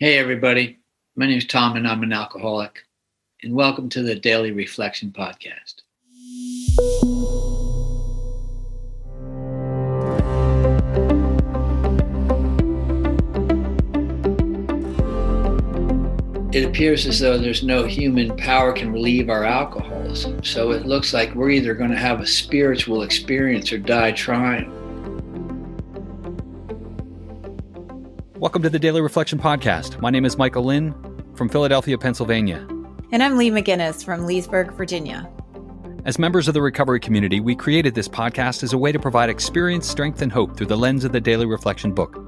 Hey, everybody. My name is Tom, and I'm an alcoholic. And welcome to the Daily Reflection Podcast. It appears as though there's no human power can relieve our alcoholism. So it looks like we're either going to have a spiritual experience or die trying. Welcome to the Daily Reflection Podcast. My name is Michael Lynn from Philadelphia, Pennsylvania. And I'm Lee McGinnis from Leesburg, Virginia. As members of the recovery community, we created this podcast as a way to provide experience, strength, and hope through the lens of the Daily Reflection book.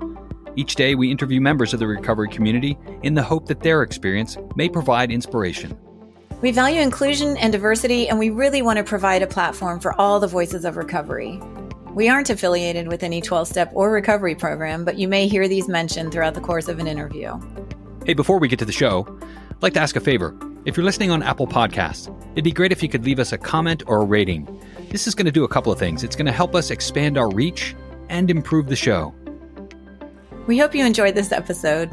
Each day, we interview members of the recovery community in the hope that their experience may provide inspiration. We value inclusion and diversity, and we really want to provide a platform for all the voices of recovery. We aren't affiliated with any 12 step or recovery program, but you may hear these mentioned throughout the course of an interview. Hey, before we get to the show, I'd like to ask a favor. If you're listening on Apple Podcasts, it'd be great if you could leave us a comment or a rating. This is going to do a couple of things. It's going to help us expand our reach and improve the show. We hope you enjoyed this episode.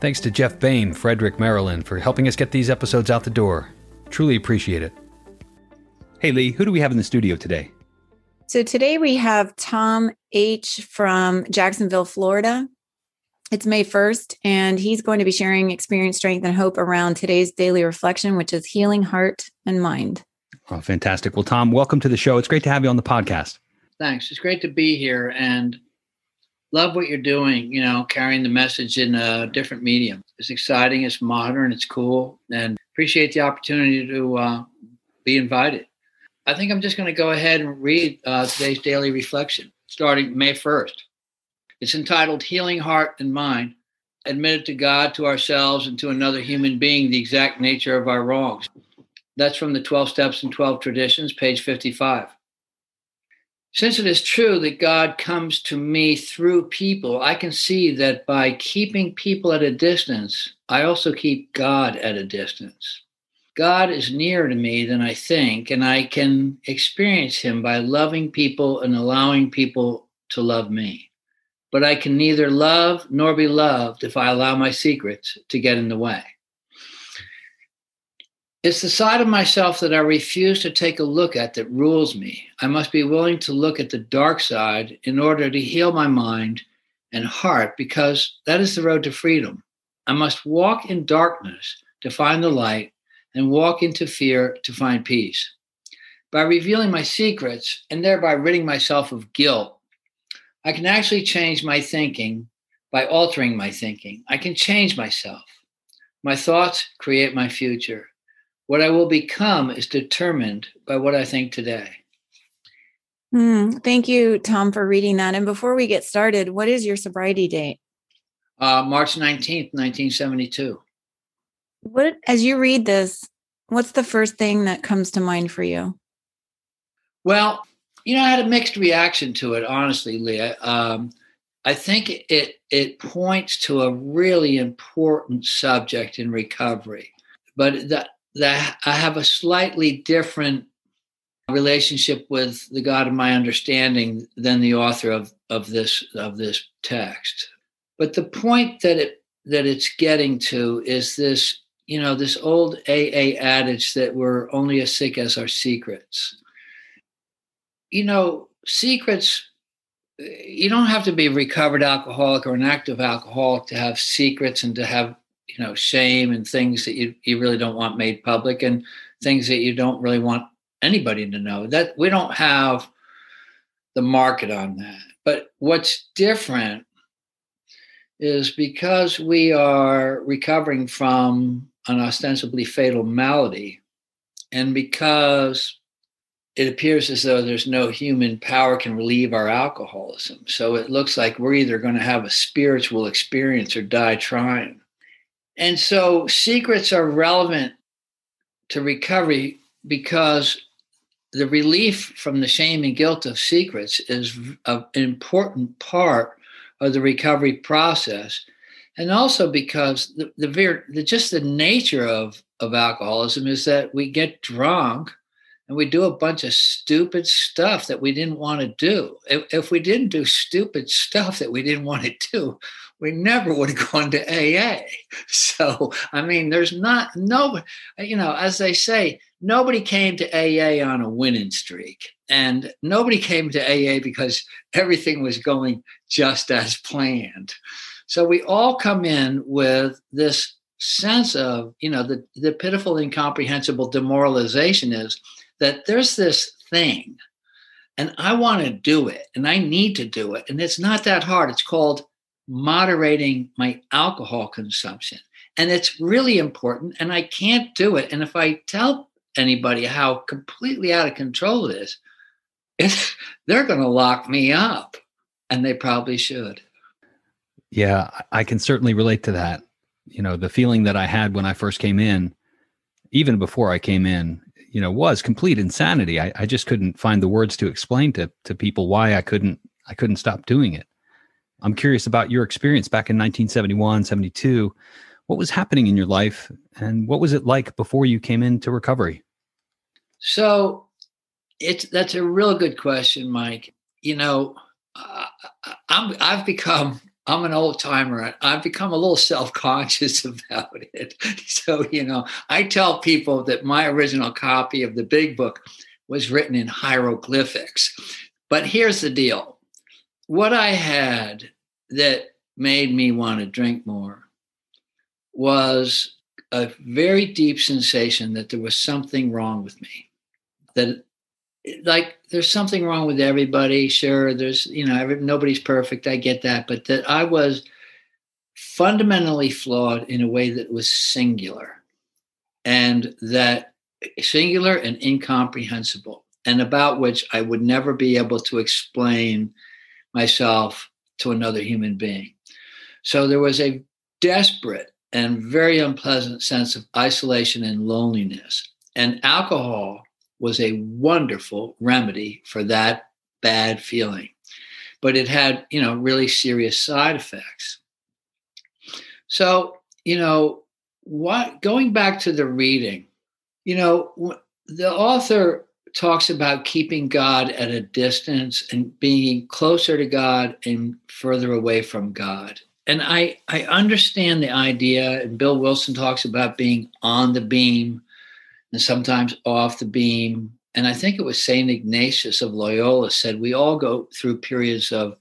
Thanks to Jeff Bain, Frederick, Maryland, for helping us get these episodes out the door. Truly appreciate it. Hey, Lee, who do we have in the studio today? So today we have Tom H. from Jacksonville, Florida. It's May 1st, and he's going to be sharing experience, strength, and hope around today's daily reflection, which is healing heart and mind. Oh, fantastic. Well, Tom, welcome to the show. It's great to have you on the podcast. Thanks. It's great to be here and love what you're doing, you know, carrying the message in a different medium. It's exciting, it's modern, it's cool, and appreciate the opportunity to uh, be invited. I think I'm just going to go ahead and read uh, today's daily reflection starting May 1st. It's entitled Healing Heart and Mind. Admitted to God, to ourselves, and to another human being the exact nature of our wrongs. That's from the 12 Steps and 12 Traditions, page 55. Since it is true that God comes to me through people, I can see that by keeping people at a distance, I also keep God at a distance. God is nearer to me than I think, and I can experience Him by loving people and allowing people to love me. But I can neither love nor be loved if I allow my secrets to get in the way. It's the side of myself that I refuse to take a look at that rules me. I must be willing to look at the dark side in order to heal my mind and heart because that is the road to freedom. I must walk in darkness to find the light and walk into fear to find peace. By revealing my secrets and thereby ridding myself of guilt, I can actually change my thinking by altering my thinking. I can change myself. My thoughts create my future. What I will become is determined by what I think today. Mm, thank you, Tom, for reading that. And before we get started, what is your sobriety date? Uh, March 19th, 1972. What, as you read this, what's the first thing that comes to mind for you? Well, you know, I had a mixed reaction to it, honestly, Leah. Um, I think it it points to a really important subject in recovery, but that that I have a slightly different relationship with the God of my understanding than the author of of this of this text. But the point that it that it's getting to is this you know, this old AA adage that we're only as sick as our secrets. You know, secrets, eh, you don't have to be a recovered alcoholic or an active alcoholic to have secrets and to have, you know, shame and things that you, you really don't want made public and things that you don't really want anybody to know. That we don't have the market on that. But what's different is because we are recovering from an ostensibly fatal malady. And because it appears as though there's no human power can relieve our alcoholism. So it looks like we're either going to have a spiritual experience or die trying. And so secrets are relevant to recovery because the relief from the shame and guilt of secrets is an important part of the recovery process and also because the, the, the just the nature of of alcoholism is that we get drunk and we do a bunch of stupid stuff that we didn't want to do. If, if we didn't do stupid stuff that we didn't want to do, we never would have gone to AA. So, I mean, there's not, no, you know, as they say, nobody came to AA on a winning streak. And nobody came to AA because everything was going just as planned. So we all come in with this sense of, you know, the, the pitiful, incomprehensible demoralization is that there's this thing and I want to do it and I need to do it. And it's not that hard. It's called moderating my alcohol consumption. And it's really important. And I can't do it. And if I tell anybody how completely out of control it is, they're going to lock me up. And they probably should. Yeah, I can certainly relate to that. You know, the feeling that I had when I first came in, even before I came in, you know, was complete insanity. I, I just couldn't find the words to explain to to people why I couldn't I couldn't stop doing it. I'm curious about your experience back in 1971, 72. What was happening in your life and what was it like before you came into recovery? So, it's that's a real good question, Mike. You know, uh, I'm I've become I'm an old timer. I've become a little self conscious about it. So, you know, I tell people that my original copy of the big book was written in hieroglyphics. But here's the deal what I had that made me want to drink more was a very deep sensation that there was something wrong with me. That like there's something wrong with everybody sure there's you know every, nobody's perfect i get that but that i was fundamentally flawed in a way that was singular. And that singular and incomprehensible and about which i would never be able to explain myself to another human being. So there was a desperate and very unpleasant sense of isolation and loneliness and alcohol was a wonderful remedy for that bad feeling. But it had, you know, really serious side effects. So, you know, what going back to the reading, you know, the author talks about keeping God at a distance and being closer to God and further away from God. And I I understand the idea and Bill Wilson talks about being on the beam and sometimes off the beam. And I think it was St. Ignatius of Loyola said, We all go through periods of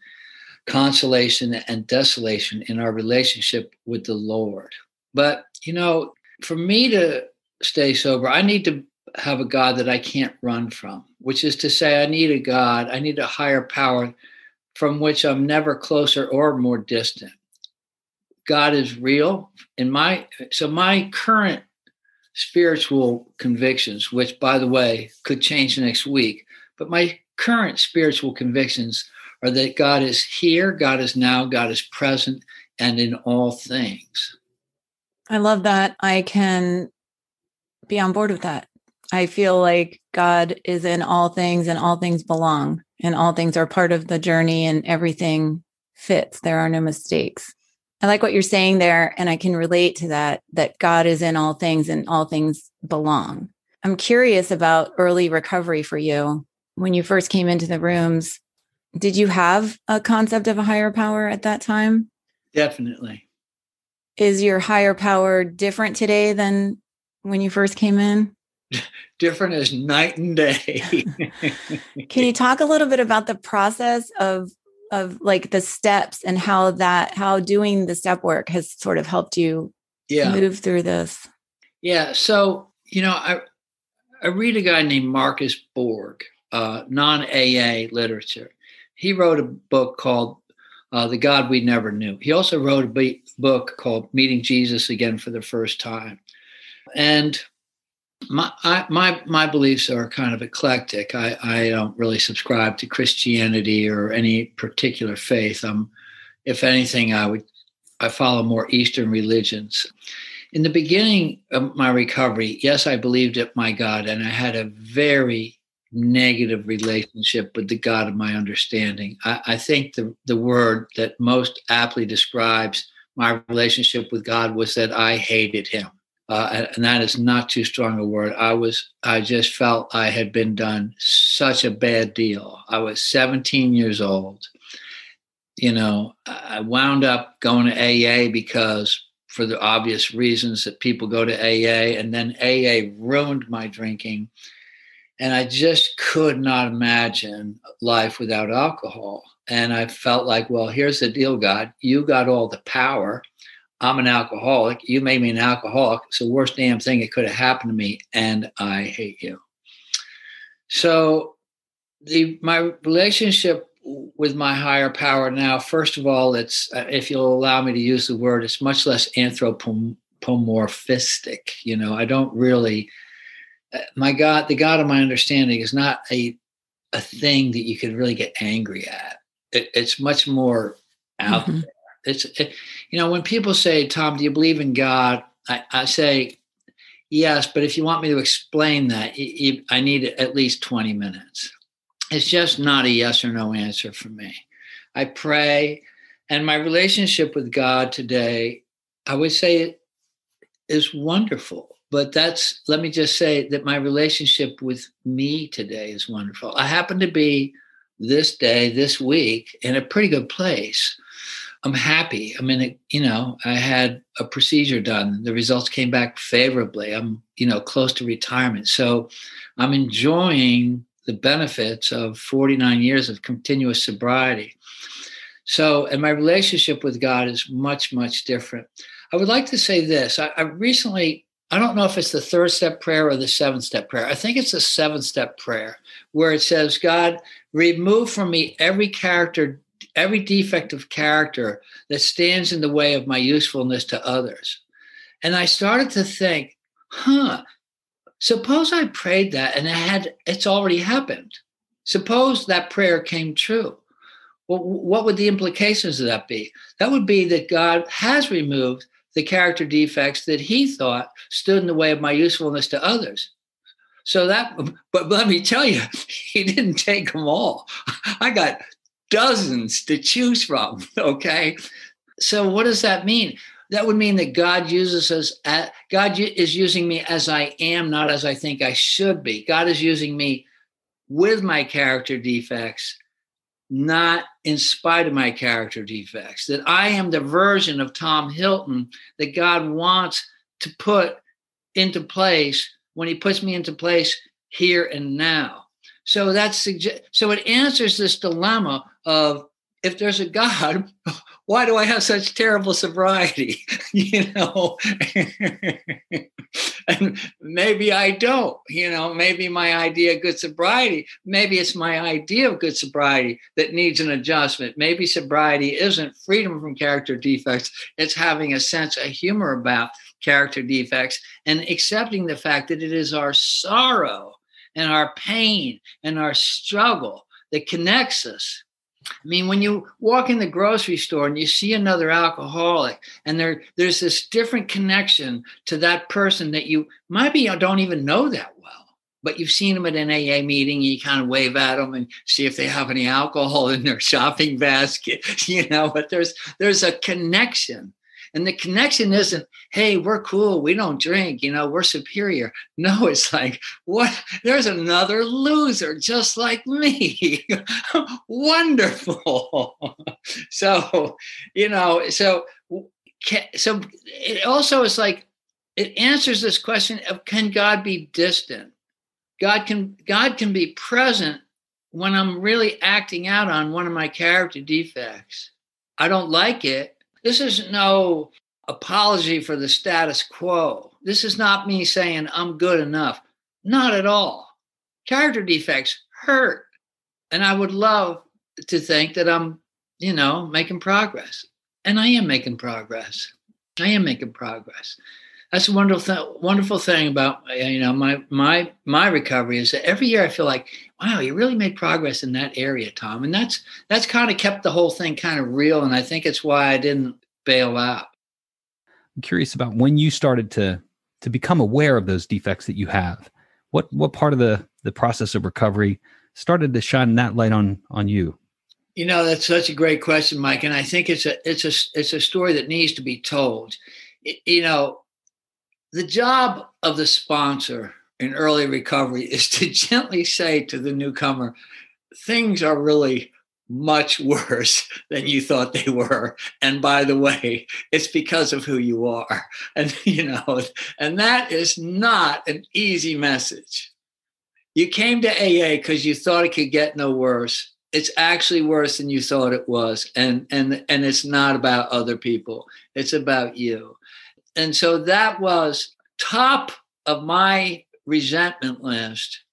consolation and desolation in our relationship with the Lord. But, you know, for me to stay sober, I need to have a God that I can't run from, which is to say, I need a God, I need a higher power from which I'm never closer or more distant. God is real. In my so my current spiritual convictions, which, by the way, could change next week. But my current spiritual convictions are that God is here, God is now, God is present, and in all things. I love that. I can be on board with that. I feel like God is in all things and all things belong and all things are part of the journey and everything fits. There are no mistakes. I like what you're saying there. And I can relate to that, that God is in all things and all things belong. I'm curious about early recovery for you. When you first came into the rooms, did you have a concept of a higher power at that time? Definitely. Is your higher power different today than when you first came in? different as night and day. Can you talk a little bit about the process of of like the steps and how that how doing the step work has sort of helped you yeah. move through this. Yeah so you know i i read a guy named marcus borg uh, non-aa literature. He wrote a book called uh, the god we never knew. He also wrote a b- book called meeting jesus again for the first time. And my I, my my beliefs are kind of eclectic. I, I don't really subscribe to Christianity or any particular faith. I'm, if anything, I would I follow more Eastern religions. In the beginning of my recovery, yes, I believed in my God, and I had a very negative relationship with the God of my understanding. I, I think the the word that most aptly describes my relationship with God was that I hated Him uh, and that is not too strong a word. I was, I just felt I had been done such a bad deal. I was 17 years old, you know, I wound up going to AA because for the obvious reasons that people go to AA, and then AA ruined my drinking. And I just could not imagine life without alcohol. And I felt like, well, here's the deal, God. You got all the power. I'm an alcoholic. You made me an alcoholic. It's the worst damn thing that could have happened to me. And I hate you. So the my relationship with my higher power now, first of all, it's uh, if you'll allow me to use the word, it's much less anthropomorphistic. You know, I don't really uh, my God, the God of my understanding is not a a thing that you could really get angry at. It, it's much more out mm-hmm. there. It's it, you know when people say, "Tom, do you believe in God?" I, I say, "Yes," but if you want me to explain that, you, you, I need at least twenty minutes. It's just not a yes or no answer for me. I pray, and my relationship with God today, I would say, is wonderful but that's let me just say that my relationship with me today is wonderful i happen to be this day this week in a pretty good place i'm happy. I mean you know i had a procedure done. The results came back favorably. I'm you know close to retirement. So i'm enjoying the benefits of 49 years of continuous sobriety. So and my relationship with god is much much different. I would like to say this. I, I recently I don't know if it's the third step prayer or the seventh step prayer. I think it's the seventh step prayer where it says, God, remove from me every character, every defect of character that stands in the way of my usefulness to others. And I started to think, huh, suppose I prayed that and it had it's already happened. Suppose that prayer came true. Well, what would the implications of that be? That would be that God has removed the character defects that he thought stood in the way of my usefulness to others. So that, but let me tell you, he didn't take them all. I got dozens to choose from. Okay. So what does that mean? That would mean that God uses us, at, God is using me as I am, not as I think I should be. God is using me with my character defects not in spite of my character defects, that I am the version of Tom Hilton that God wants to put into place when he puts me into place here and now. So that's so it answers this dilemma of if there's a God, why do I have such terrible sobriety? you know, and maybe I don't, you know, maybe my idea of good sobriety, maybe it's my idea of good sobriety that needs an adjustment. Maybe sobriety isn't freedom from character defects, it's having a sense of humor about character defects and accepting the fact that it is our sorrow and our pain and our struggle that connects us I mean, when you walk in the grocery store and you see another alcoholic, and there there's this different connection to that person that you maybe uh, don't even know that well, but you've seen them at an AA meeting, and you kind of wave at them and see if they have any alcohol in their shopping basket, you know. But there's there's a connection and the connection isn't, hey, we're cool, we don't drink, you know, we're superior. No, it's like, what? There's another loser just like me. Wonderful. so, you know, so so it also is like it answers this question of can God be distant? God can God can be present when I'm really acting out on one of my character defects. I don't like it, this is no apology for the status quo. This is not me saying I'm good enough. Not at all. Character defects hurt. And I would love to think that I'm, you know, making progress. And I am making progress. I am making progress. That's a wonderful, th- wonderful thing about uh, you know my my my recovery is that every year I feel like, wow, you really made progress in that area, Tom, and that's that's kind of kept the whole thing kind of real, and I think it's why I didn't bail out. I'm curious about when you started to to become aware of those defects that you have. What what part of the the process of recovery started to shine that light on on you? You know, that's such a great question, Mike, and I think it's a it's a it's a story that needs to be told. It, you know, the job of the sponsor in early recovery is to gently say to the newcomer, things are really much worse than you thought they were. And by the way, it's because of who you are. And, you know, and that is not an easy message. You came to AA because you thought it could get no worse. It's actually worse than you thought it was. And, and, and it's not about other people, it's about you. And so that was top of my resentment list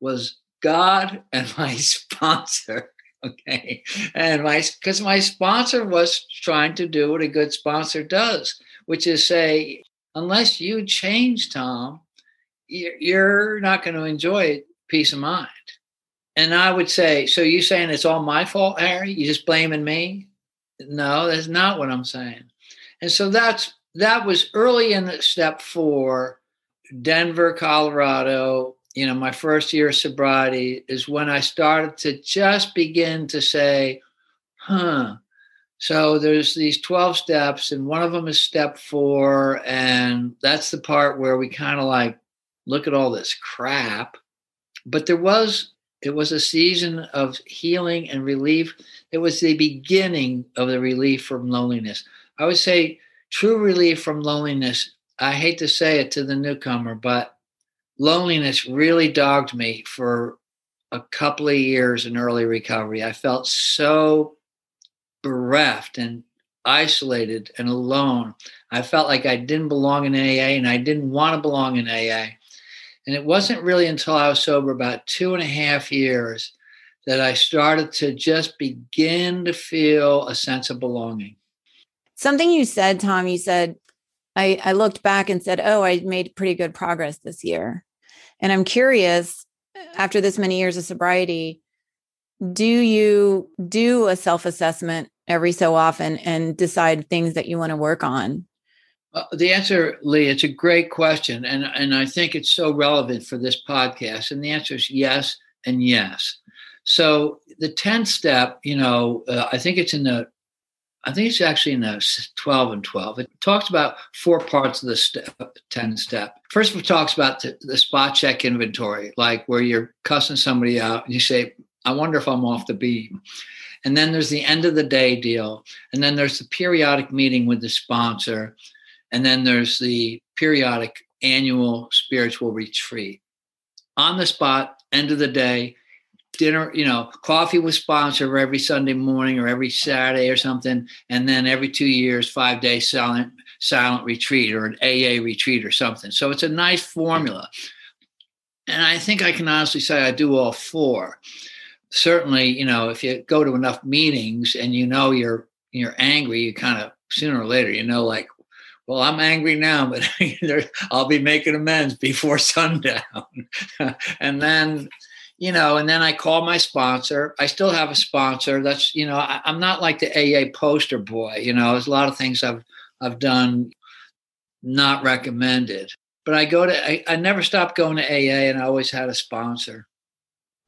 was God and my sponsor. Okay. And my, because my sponsor was trying to do what a good sponsor does, which is say, unless you change, Tom, you're not going to enjoy peace of mind. And I would say, so you saying it's all my fault, Harry? You just blaming me? No, that's not what I'm saying. And so that's that was early in step four, Denver, Colorado, you know, my first year of sobriety is when I started to just begin to say, huh. So there's these 12 steps, and one of them is step four. And that's the part where we kind of like look at all this crap. But there was, it was a season of healing and relief. It was the beginning of the relief from loneliness. I would say true relief from loneliness. I hate to say it to the newcomer, but loneliness really dogged me for a couple of years in early recovery. I felt so bereft and isolated and alone. I felt like I didn't belong in AA and I didn't want to belong in AA. And it wasn't really until I was sober about two and a half years that I started to just begin to feel a sense of belonging. Something you said, Tom, you said, I, I looked back and said, Oh, I made pretty good progress this year. And I'm curious, after this many years of sobriety, do you do a self assessment every so often and decide things that you want to work on? Uh, the answer, Lee, it's a great question. And, and I think it's so relevant for this podcast. And the answer is yes and yes. So the 10th step, you know, uh, I think it's in the I think it's actually in the 12 and 12. It talks about four parts of the step, 10 step. First, of it talks about the, the spot check inventory, like where you're cussing somebody out and you say, I wonder if I'm off the beam. And then there's the end of the day deal. And then there's the periodic meeting with the sponsor. And then there's the periodic annual spiritual retreat. On the spot, end of the day, dinner, you know, coffee with sponsor every Sunday morning or every Saturday or something, and then every two years, five day silent silent retreat or an AA retreat or something. So it's a nice formula. And I think I can honestly say I do all four. Certainly, you know, if you go to enough meetings and you know you're you're angry, you kind of sooner or later, you know, like, well, I'm angry now, but I'll be making amends before sundown. and then you know, and then I call my sponsor. I still have a sponsor. That's, you know, I, am not like the AA poster boy. You know, there's a lot of things I've I've done not recommended. But I go to I, I never stopped going to AA and I always had a sponsor.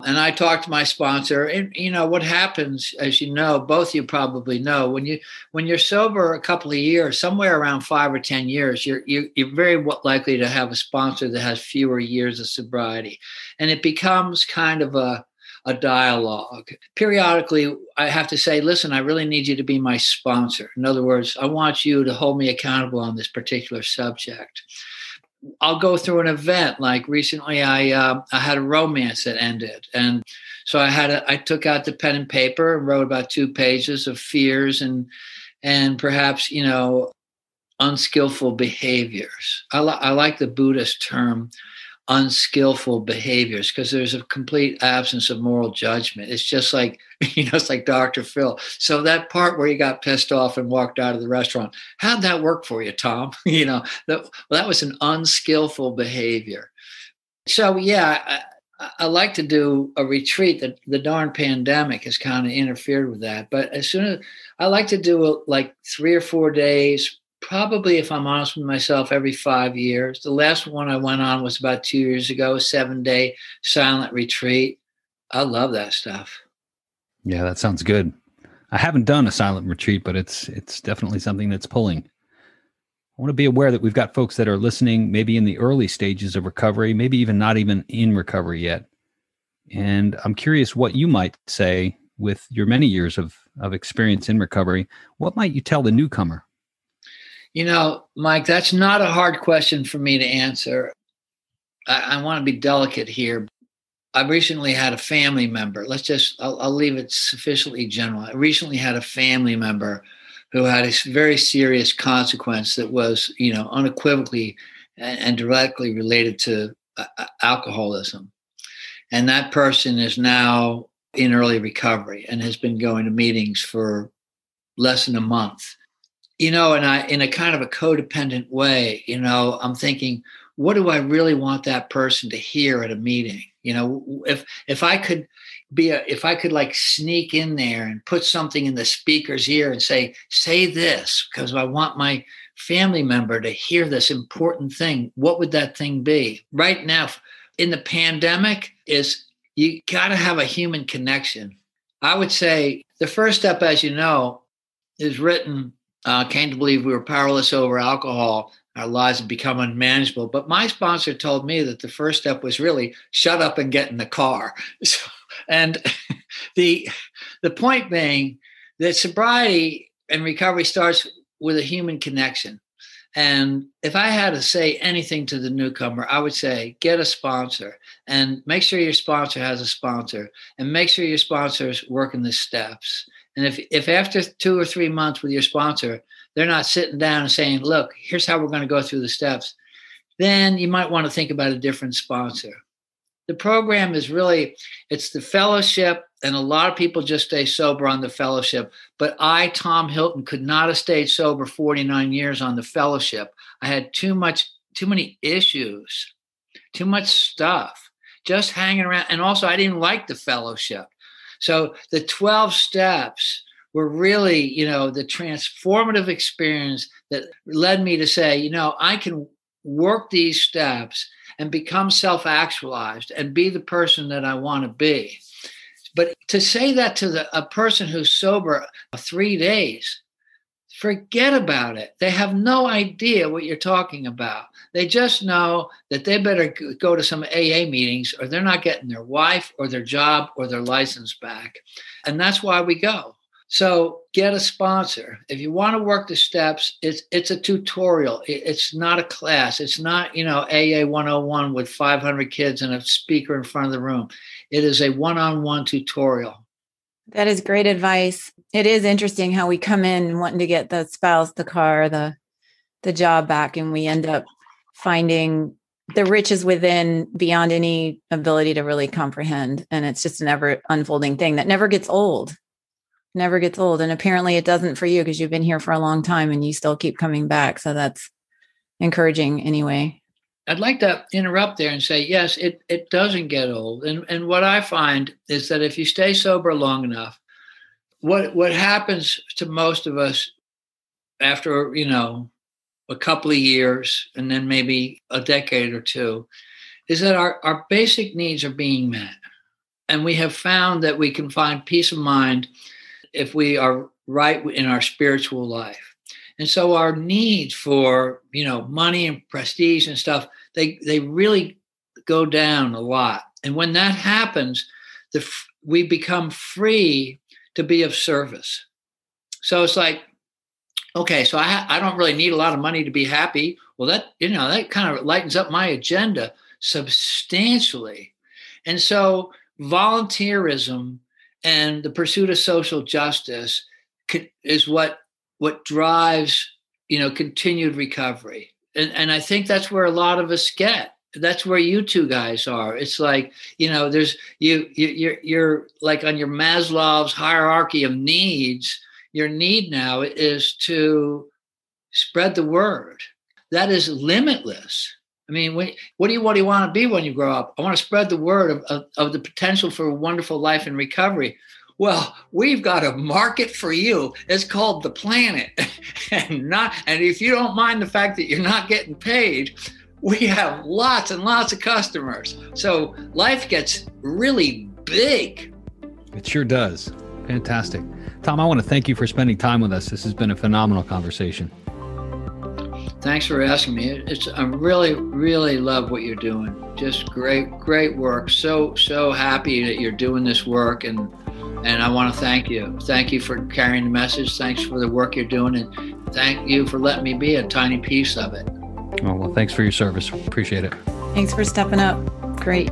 And I talked to my sponsor, and you know what happens, as you know, both you probably know, when you when you're sober a couple of years, somewhere around five or ten years, you're you, you're very likely to have a sponsor that has fewer years of sobriety, and it becomes kind of a a dialogue. Periodically, I have to say, listen, I really need you to be my sponsor. In other words, I want you to hold me accountable on this particular subject. I'll go through an event. Like recently, I uh, I had a romance that ended, and so I had a, I took out the pen and paper and wrote about two pages of fears and and perhaps you know unskillful behaviors. I, li- I like the Buddhist term unskillful behaviors because there's a complete absence of moral judgment. It's just like, you know, it's like Dr. Phil. So that part where you got pissed off and walked out of the restaurant, how'd that work for you, Tom? you know, that, well, that was an unskillful behavior. So yeah, I, I like to do a retreat. That the darn pandemic has kind of interfered with that. But as soon as I like to do a, like three or four days probably, if I'm honest with myself, every five years. The last one I went on was about two years ago, a seven day silent retreat. I love that stuff. Yeah, that sounds good. I haven't done a silent retreat, but it's it's definitely something that's pulling. I want to be aware that we've got folks that are listening, maybe in the early stages of recovery, maybe even not even in recovery yet. And I'm curious what you might say with your many years of, of experience in recovery, what might you tell the newcomer? You know, Mike, that's not a hard question for me to answer. I, I want to be delicate here. I recently had a family member. Let's just, I'll, I'll leave it sufficiently general. I recently had a family member who had a very serious consequence that was, you know, unequivocally and, and directly related to uh, uh, alcoholism. And that person is now in early recovery and has been going to meetings for less than a month. You know, and I, in a kind of a codependent way, you know, I'm thinking, what do I really want that person to hear at a meeting? You know, if if I could be a, if I could like sneak in there and put something in the speaker's ear and say, say this, because I want my family member to hear this important thing, what would that thing be? Right now, in the pandemic, is you got to have a human connection. I would say the first step, as you know, is written, uh, came to believe we were powerless over alcohol. Our lives had become unmanageable. But my sponsor told me that the first step was really shut up and get in the car. So, and the the point being that sobriety and recovery starts with a human connection. And if I had to say anything to the newcomer, I would say get a sponsor and make sure your sponsor has a sponsor and make sure your sponsor is working the steps. And if, if after two or three months with your sponsor, they're not sitting down and saying, look, here's how we're going to go through the steps, then you might want to think about a different sponsor. The program is really it's the fellowship and a lot of people just stay sober on the fellowship. But i tom hilton could not have stayed sober 49 years on the fellowship. I had too much too many issues too much stuff just hanging around. And also i didn't like the fellowship so the 12 steps were really you know the transformative experience that led me to say you know i can work these steps and become self actualized and be the person that I want to be. But to say that to the, a person who's sober three days, forget about it. They have no idea what you're talking about. They just know that they better go to some AA meetings or they're not getting their wife or their job or their license back. And that's why we go. So get a sponsor. If you want to work the steps, it's it's a tutorial. It's not a class. It's not, you know, AA 101 with 500 kids and a speaker in front of the room. It is a one-on-one tutorial. That is great advice. It is interesting how we come in wanting to get the spouse, the car, the the job back and we end up finding the riches within beyond any ability to really comprehend and it's just an ever unfolding thing that never gets old never gets old. And apparently it doesn't for you because you've been here for a long time and you still keep coming back. So that's encouraging anyway. I'd like to interrupt there and say, yes, it, it doesn't get old. And, and what I find is that if you stay sober long enough, what, what happens to most of us after, you know, a couple of years and then maybe a decade or two is that our, our basic needs are being met. And we have found that we can find peace of mind if we are right in our spiritual life. And so our needs for, you know, money and prestige and stuff, they they really go down a lot. And when that happens, the we become free to be of service. So it's like, okay, so I I don't really need a lot of money to be happy. Well, that you know that kind of lightens up my agenda substantially. And so volunteerism and the pursuit of social justice is what what drives you know continued recovery. And and i think that's where a lot of us get. That's where you two guys are. It's like you know there's you, you you're you're like on your maslow's hierarchy of needs your need now is to spread the word. That is limitless. I mean, when, what do you what do you want to be when you grow up? I want to spread the word of, of, of the potential for a wonderful life and recovery. Well, we've got a market for you. It's called the planet, and not. And if you don't mind the fact that you're not getting paid, we have lots and lots of customers. So life gets really big. It sure does. Fantastic, Tom. I want to thank you for spending time with us. This has been a phenomenal conversation. Thanks for asking me. It's I really, really love what you're doing. Just great, great work. So, so happy that you're doing this work, and And I want to thank you. Thank you for carrying the message. Thanks for the work you're doing. And thank you for letting me be a tiny piece of it. Oh, well, thanks for your service. Appreciate it. Thanks for stepping up. Great.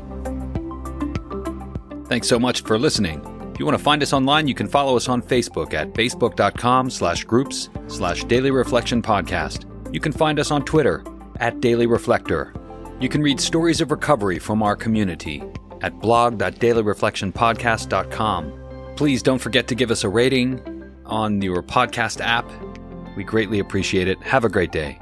Thanks so much for listening. If you want to find us online, you can follow us on Facebook at facebook.com slash groups slash daily reflection podcast. You can find us on Twitter at Daily Reflector. You can read stories of recovery from our community at blog.dailyreflectionpodcast.com. Please don't forget to give us a rating on your podcast app. We greatly appreciate it. Have a great day.